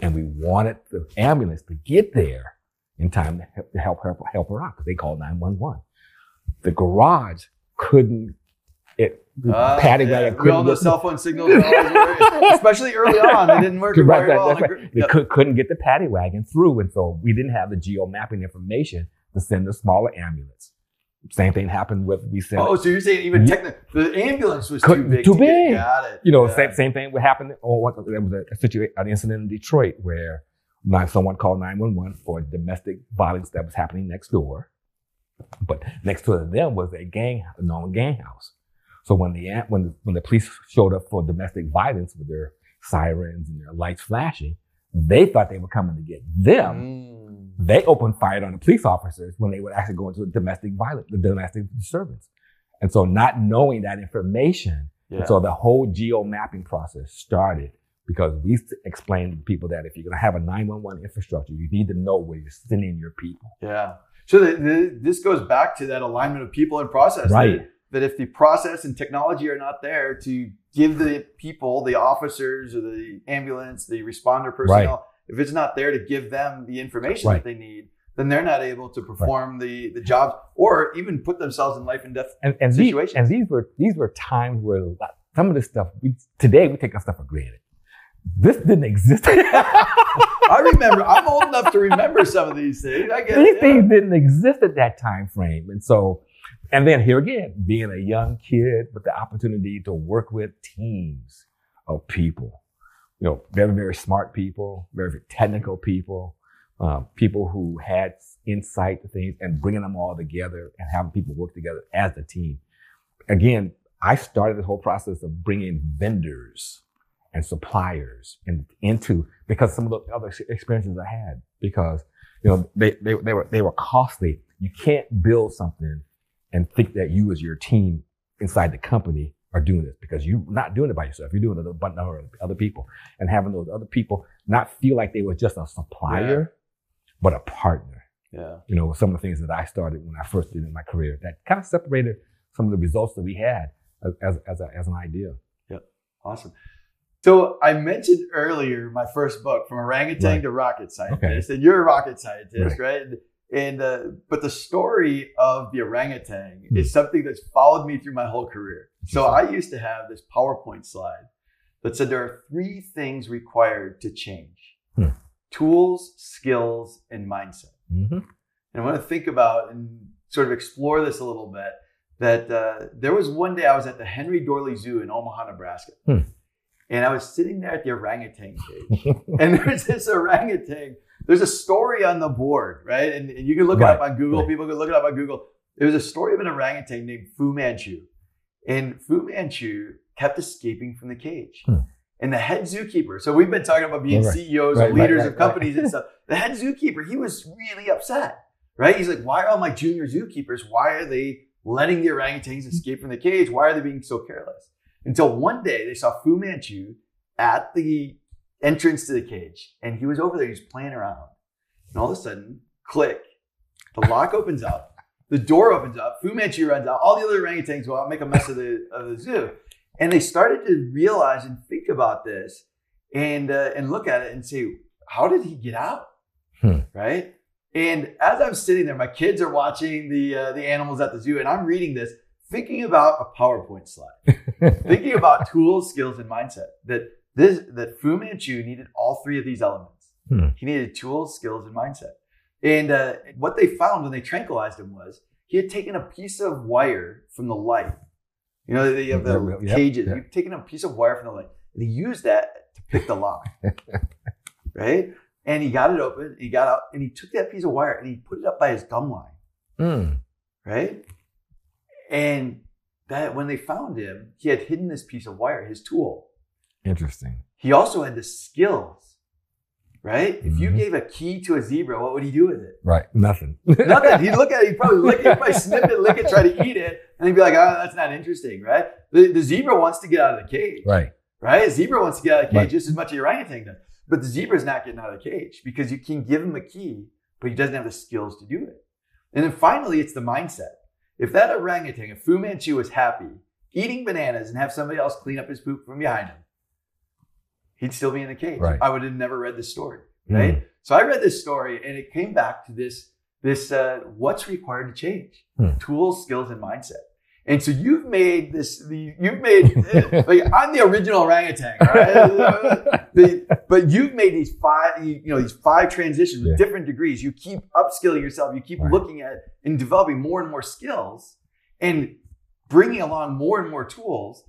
And we wanted the ambulance to get there in time to help, to help her help her out because they called 911. The garage couldn't it
Uh,
paddy
yeah,
wagon
we all know cell phone signals, are always very- especially early on, they didn't work
Right,
very
that-
well.
right. They
Yep.
couldn't get the paddy wagon through, and so we didn't have the geo mapping information to send the smaller ambulance. Same thing happened with we sent
Oh, so you're saying even technically the ambulance was too big?
too
to get-
big.
Got it.
you know,
Yeah.
same same thing would happen. Oh, what, there was a, a situation, an incident in Detroit where someone called nine one one for domestic violence that was happening next door, but next to them was a gang, a known gang house. So when the when the, when the police showed up for domestic violence with their sirens and their lights flashing, they thought they were coming to get them.
Mm.
They opened fire on the police officers when they would actually go into a domestic violence, the domestic disturbance. And so not knowing that information,
Yeah.
and so the whole geo mapping process started because we explained to people that if you're going to have a 911 infrastructure, you need to know where you're sending your people.
Yeah. So the, the, this goes back to that alignment of people and process.
Right.
That, that if the process and technology are not there to give the people, the officers or the ambulance, the responder personnel, if it's not there to give them the information
Right.
that they need, then they're not able to perform the, the jobs or even put themselves in life and death.
And, and, these,
Situations.
and these were these were times where some of this stuff we, today we take our stuff for granted. This didn't exist.
I remember, I'm old enough to remember some of these things. I get
these
yeah.
things didn't exist at that time frame. And so, and then here again, being a young kid with the opportunity to work with teams of people, you know, very, very smart people, very, very technical people, um, people who had insight to things and bringing them all together and having people work together as a team. Again, I started this whole process of bringing vendors and suppliers and into because some of the other experiences I had because you know they, they they were they were costly. You can't build something and think that you as your team inside the company are doing this because you're not doing it by yourself. You're doing it with a bunch of other people and having those other people not feel like they were just a supplier, but a partner.
Yeah.
You know, some of the things that I started when I first did in my career that kind of separated some of the results that we had as as as, a, as an idea. Yeah.
Awesome. So I mentioned earlier my first book, From Orangutan
Right.
to Rocket Scientist, okay. and you're a rocket scientist, right? And uh, but the story of the orangutan
Hmm.
is something that's followed me through my whole career. So I used to have this PowerPoint slide that said there are three things required to change:
Hmm.
tools, skills, and mindset.
Mm-hmm.
And I want to think about and sort of explore this a little bit. That uh, there was one day I was at the Henry Doorly Zoo in Omaha, Nebraska,
Hmm.
and I was sitting there at the orangutan cage, and there's this orangutan. There's a story on the board, right? And, and you can look it up on Google.
right.
People can look it up on Google. There was a story of an orangutan named Fu Manchu, and Fu Manchu kept escaping from the cage.
Hmm.
And the head zookeeper, so we've been talking about being
Right.
CEOs
Right,
and leaders
right,
of companies and stuff. The head zookeeper, he was really upset, right? He's like, why are all my junior zookeepers, why are they letting the orangutans escape from the cage? Why are they being so careless? Until one day they saw Fu Manchu at the entrance to the cage and he was over there, he was playing around. And all of a sudden, click, the lock opens up, the door opens up, Fu Manchu runs out, all the other orangutans go out make a mess of the, of the zoo. And they started to realize and think about this and, uh, and look at it and say, how did he get out?
Hmm.
Right? And as I'm sitting there, my kids are watching the, uh, the animals at the zoo and I'm reading this, thinking about a PowerPoint slide thinking about tools, skills, and mindset. That this that Fu Manchu needed all three of these elements.
Hmm.
He needed tools, skills, and mindset. And uh, what they found when they tranquilized him was he had taken a piece of wire from the light. You know, they have the
Yep,
cages.
yep.
He'd taken a piece of wire from the light, and he used that to pick the lock. right? And he got it open. He got out, and he took that piece of wire and he put it up by his gum line
Mm.
right? And that when they found him, he had hidden this piece of wire, his tool.
Interesting.
He also had the skills, right? If you
Mhm.
gave a key to a zebra, what would he do with it?
Right. Nothing.
Nothing. He'd look at it, he'd probably lick it, he'd probably snip it, lick it, try to eat it, and he'd be like, oh, that's not interesting, right? The, the zebra wants to get out of the cage,
right.
right? A zebra wants to get out of the cage
Right.
just as much as orangutan does. But the zebra's not getting out of the cage because you can give him a key, but he doesn't have the skills to do it. And then finally, it's the mindset. If that orangutan, if Fu Manchu was happy eating bananas and have somebody else clean up his poop from behind him, he'd still be in the cage.
Right.
I would have never read this story, right?
Mm.
So I read this story and it came back to this, this uh, what's required to change?
Hmm.
Tools, skills, and mindset. And so you've made this, the, you've made, like, I'm the original orangutan, right? The- but you've made these five, you know, these five transitions with
Yeah.
different degrees. You keep upskilling yourself. You keep
Right.
looking at and developing more and more skills and bringing along more and more tools.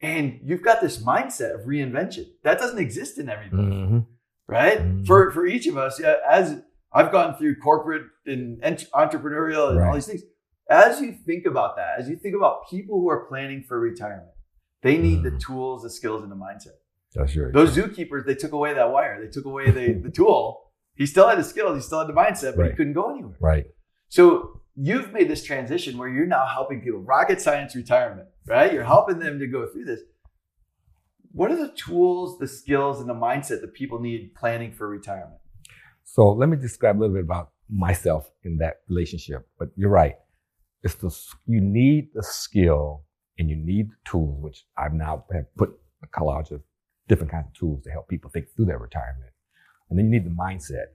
And you've got this mindset of reinvention that doesn't exist in everybody
Mhm.
right?
Mhm.
For for each of us, yeah, as I've gone through corporate and ent- entrepreneurial and all these things, as you think about that, as you think about people who are planning for retirement, they need the
Mhm.
tools, the skills, and the mindset.
That's right.
Those zookeepers, they took away that wire, they took away the, the tool. He still had the skills, he still had the mindset, but he couldn't go anywhere.
Right.
So you've made this transition where you're now helping people, rocket science retirement, right? You're helping them to go through this. What are the tools, the skills, and the mindset that people need planning for retirement?
So let me describe a little bit about myself in that relationship. But you're right. It's the you need the skill and you need the tools, which I've now have put a collage of different kinds of tools to help people think through their retirement. And then you need the mindset.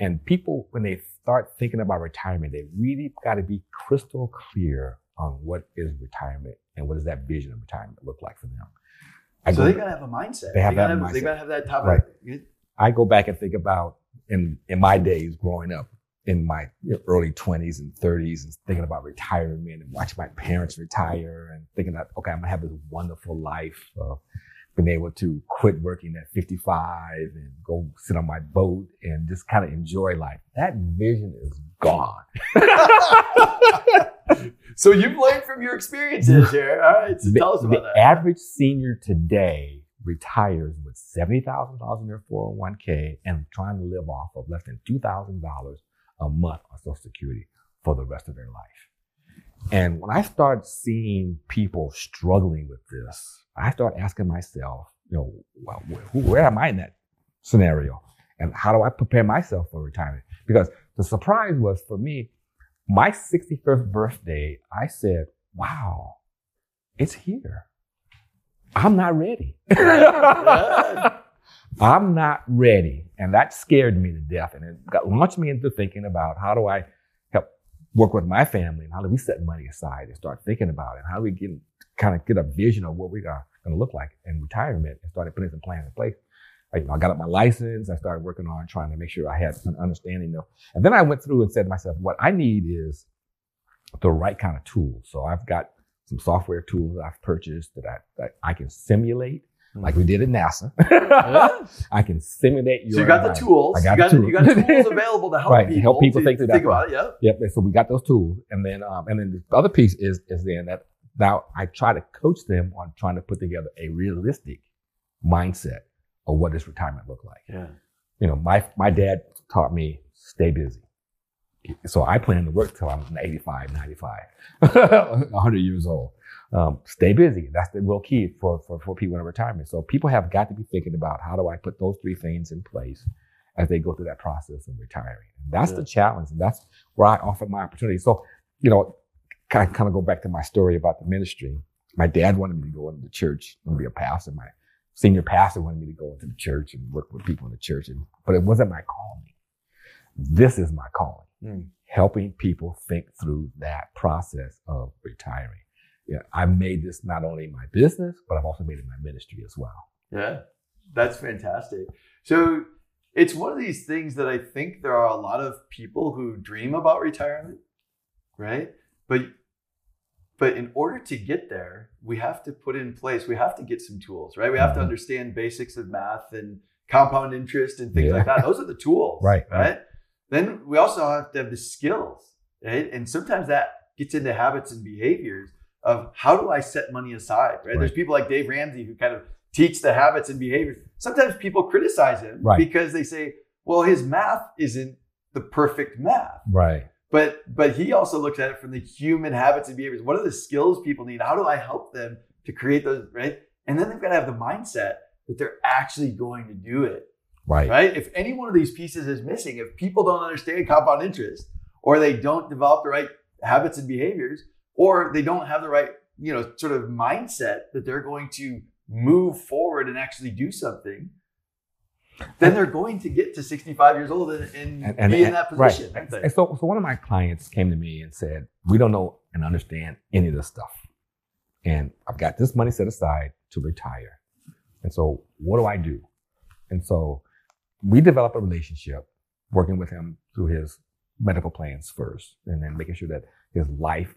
And people, when they start thinking about retirement, they really got to be crystal clear on what is retirement and what does that vision of retirement look like for them. I
so
go-
they gotta have a mindset.
They have
gotta
that
have, They gotta have that top.
Right. I go back and think about in in my days growing up in my early 20s and 30s and thinking about retirement and watching my parents retire and thinking that okay I'm gonna have this wonderful life of being able to quit working at 55 and go sit on my boat and just kind of enjoy life. That vision is gone.
So you've learned from your experiences here. All right. So
the,
tell us about
the
that.
average senior today retires with seventy thousand dollars in their four hundred one k and trying to live off of less than two thousand dollars a month on Social Security for the rest of their life. And when I started seeing people struggling with this, I started asking myself, you know, well, who, where am I in that scenario? And how do I prepare myself for retirement? Because the surprise was for me, my 61st birthday, I said, wow, it's here. I'm not ready. I'm not ready. And that scared me to death. And it got, launched me into thinking about how do I help work with my family and how do we set money aside and start thinking about it? How do we get kind of get a vision of what we are going to look like in retirement and started putting some plans in place. I, you know, I got up my license. I started working on trying to make sure I had an understanding of, and then I went through and said to myself, what I need is the right kind of tools. So I've got some software tools that I've purchased that I, that I can simulate, like we did at NASA.
Yeah.
I can simulate your.
So you got the tools.
I got
you, got,
the
you got
tools.
tools available to help
Right,
people
help people think through that
think about it. Yeah.
Yep. and So we got those tools, and then um, and then the other piece is is then that now I try to coach them on trying to put together a realistic mindset of what does retirement look like.
Yeah.
You know, my my dad taught me stay busy. So I plan to work till I'm 85, 95, 100 years old. Um, stay busy. That's the real key for, for, for people in retirement. So people have got to be thinking about how do I put those three things in place as they go through that process of retiring. And that's yeah. the challenge. And that's where I offer my opportunity. So, you know, kind of, kind of go back to my story about the ministry. My dad wanted me to go into the church and be a pastor. My senior pastor wanted me to go into the church and work with people in the church. And, but it wasn't my calling. This is my calling. Mm. Helping people think through that process of retiring yeah, I've made this not only my business, but I've also made it my ministry as well.
Yeah, that's fantastic. So it's one of these things that I think there are a lot of people who dream about retirement, right? But but in order to get there, we have to put in place, we have to get some tools, right? We have mm-hmm. to understand basics of math and compound interest and things yeah. like that. Those are the tools,
right,
right? Right. Then we also have to have the skills, right? And sometimes that gets into habits and behaviors of how do I set money aside, right? right? There's people like Dave Ramsey who kind of teach the habits and behaviors. Sometimes people criticize him
right.
because they say, well, his math isn't the perfect math.
Right.
But but he also looks at it from the human habits and behaviors. What are the skills people need? How do I help them to create those, right? And then they've got to have the mindset that they're actually going to do it.
Right.
Right? If any one of these pieces is missing, if people don't understand compound interest or they don't develop the right habits and behaviors, or they don't have the right, you know, sort of mindset that they're going to move forward and actually do something, then they're going to get to 65 years old and, and, and, and be in that position.
Right. And so, so one of my clients came to me and said, we don't know and understand any of this stuff. And I've got this money set aside to retire. And so what do I do? And so we develop a relationship working with him through his medical plans first and then making sure that his life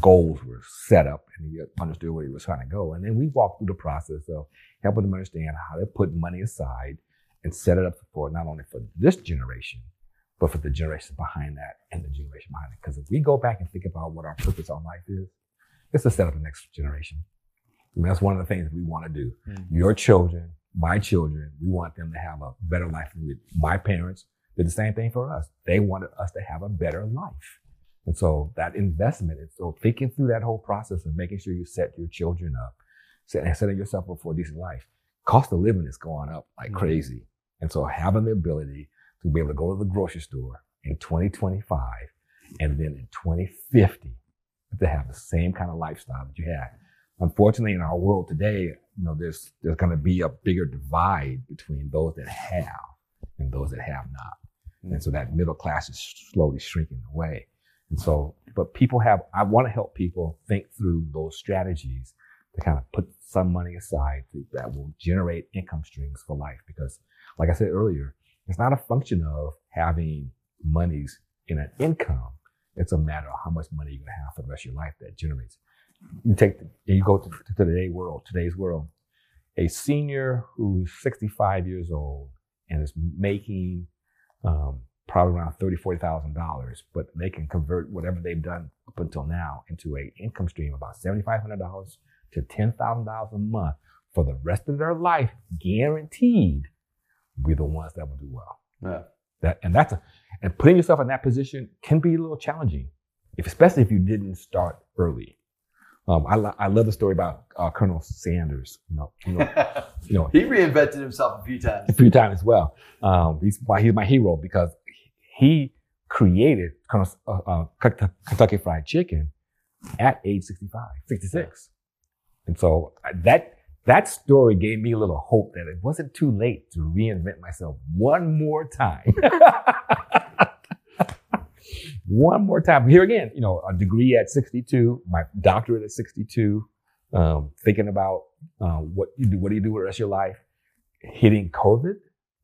goals were set up and he understood where he was trying to go. And then we walked through the process of helping him understand how to put money aside and set it up for not only for this generation, but for the generation behind that and the generation behind it. Because if we go back and think about what our purpose on life is, it's to set up the next generation. I mean, that's one of the things we want to do. Mm-hmm. Your children, my children, we want them to have a better life than we, my parents did the same thing for us. They wanted us to have a better life. And so that investment, and so thinking through that whole process of making sure you set your children up and setting yourself up for a decent life, cost of living is going up like mm-hmm. crazy. And so having the ability to be able to go to the grocery store in 2025 and then in 2050 to have the same kind of lifestyle that you had. Unfortunately, in our world today, you know, there's there's going to be a bigger divide between those that have and those that have not. Mm-hmm. And so that middle class is slowly shrinking away. And so, but people have, I want to help people think through those strategies to kind of put some money aside to, that will generate income streams for life. Because, like I said earlier, it's not a function of having monies in an income. It's a matter of how much money you're going to have for the rest of your life that generates. You take, you go to, to today's world, today's world, a senior who's 65 years old and is making um, probably around thirty, forty thousand dollars, but they can convert whatever they've done up until now into a income stream about seventy five hundred dollars to ten thousand dollars a month for the rest of their life, guaranteed, be the ones that will do well.
Yeah.
That and that's a, and putting yourself in that position can be a little challenging, if, especially if you didn't start early. Um, I, lo- I love the story about uh, Colonel Sanders. You know, you know,
you know, he reinvented himself a few times.
A few times as well. Um, he's my he's my hero because he created uh, uh, Kentucky Fried Chicken at age 65, 66. And so uh, that that story gave me a little hope that it wasn't too late to reinvent myself one more time. one more time. Here again, you know, a degree at 62, my doctorate at 62, um, thinking about uh, what you do, what do you do with the rest of your life? Hitting COVID,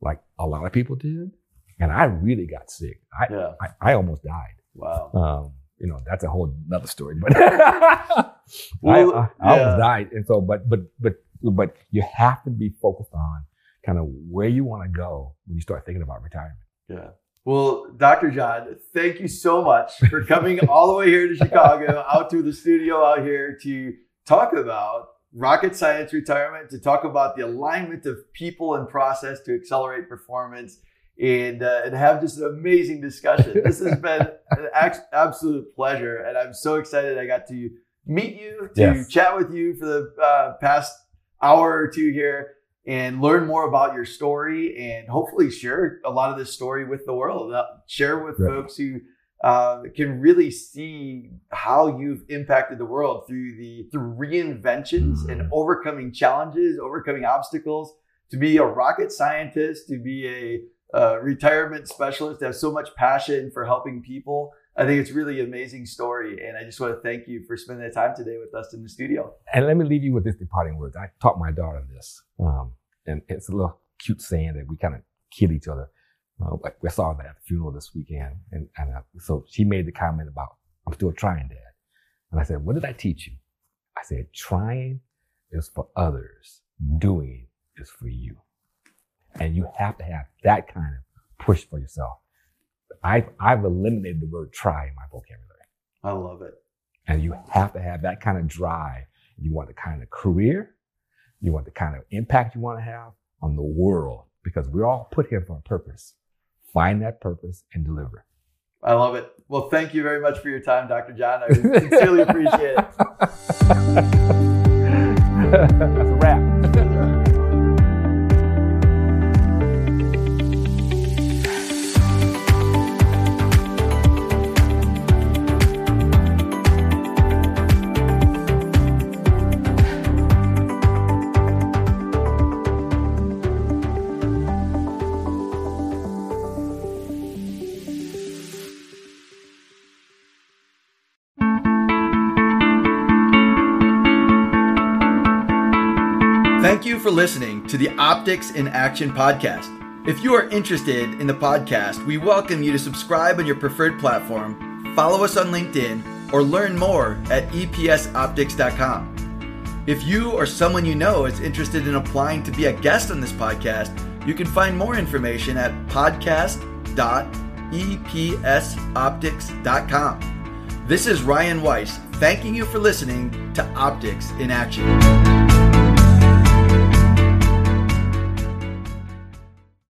like a lot of people did and I really got sick. I yeah. I, I, almost died.
Wow.
Um, you know, that's a whole another story. But well, I, I, I almost died, and so but but but but you have to be focused on kind of where you want to go when you start thinking about retirement.
Yeah. Well, Dr. John, thank you so much for coming all the way here to Chicago, out to the studio out here to talk about rocket science retirement to talk about the alignment of people and process to accelerate performance and, uh, and have just an amazing discussion. This has been an absolute pleasure. And I'm so excited I got to meet you, to yes. chat with you for the uh, past hour or two here and learn more about your story and hopefully share a lot of this story with the world. Uh, share with right. folks who uh, can really see how you've impacted the world through the through reinventions mm-hmm. and overcoming challenges, overcoming obstacles. To be a rocket scientist, to be a uh, retirement specialist, to have so much passion for helping people. I think it's really amazing story, and I just want to thank you for spending the time today with us in the studio.
And let me leave you with this departing words. I taught my daughter this, um, and it's a little cute saying that we kind of kid each other. Uh, we saw that at the funeral this weekend, and, and uh, so she made the comment about, "I'm still trying, Dad." And I said, "What did I teach you?" I said, "Trying is for others. Doing is for you." And you have to have that kind of push for yourself. I've, I've eliminated the word try in my vocabulary.
I love it.
And you have to have that kind of drive. You want the kind of career, you want the kind of impact you want to have on the world because we're all put here for a purpose find that purpose and deliver.
I love it. Well, thank you very much for your time, Dr. John. I sincerely appreciate it.
That's a wrap.
For listening to the Optics in Action podcast. If you are interested in the podcast, we welcome you to subscribe on your preferred platform, follow us on LinkedIn, or learn more at epsoptics.com. If you or someone you know is interested in applying to be a guest on this podcast, you can find more information at podcast.epsoptics.com. This is Ryan Weiss, thanking you for listening to Optics in Action.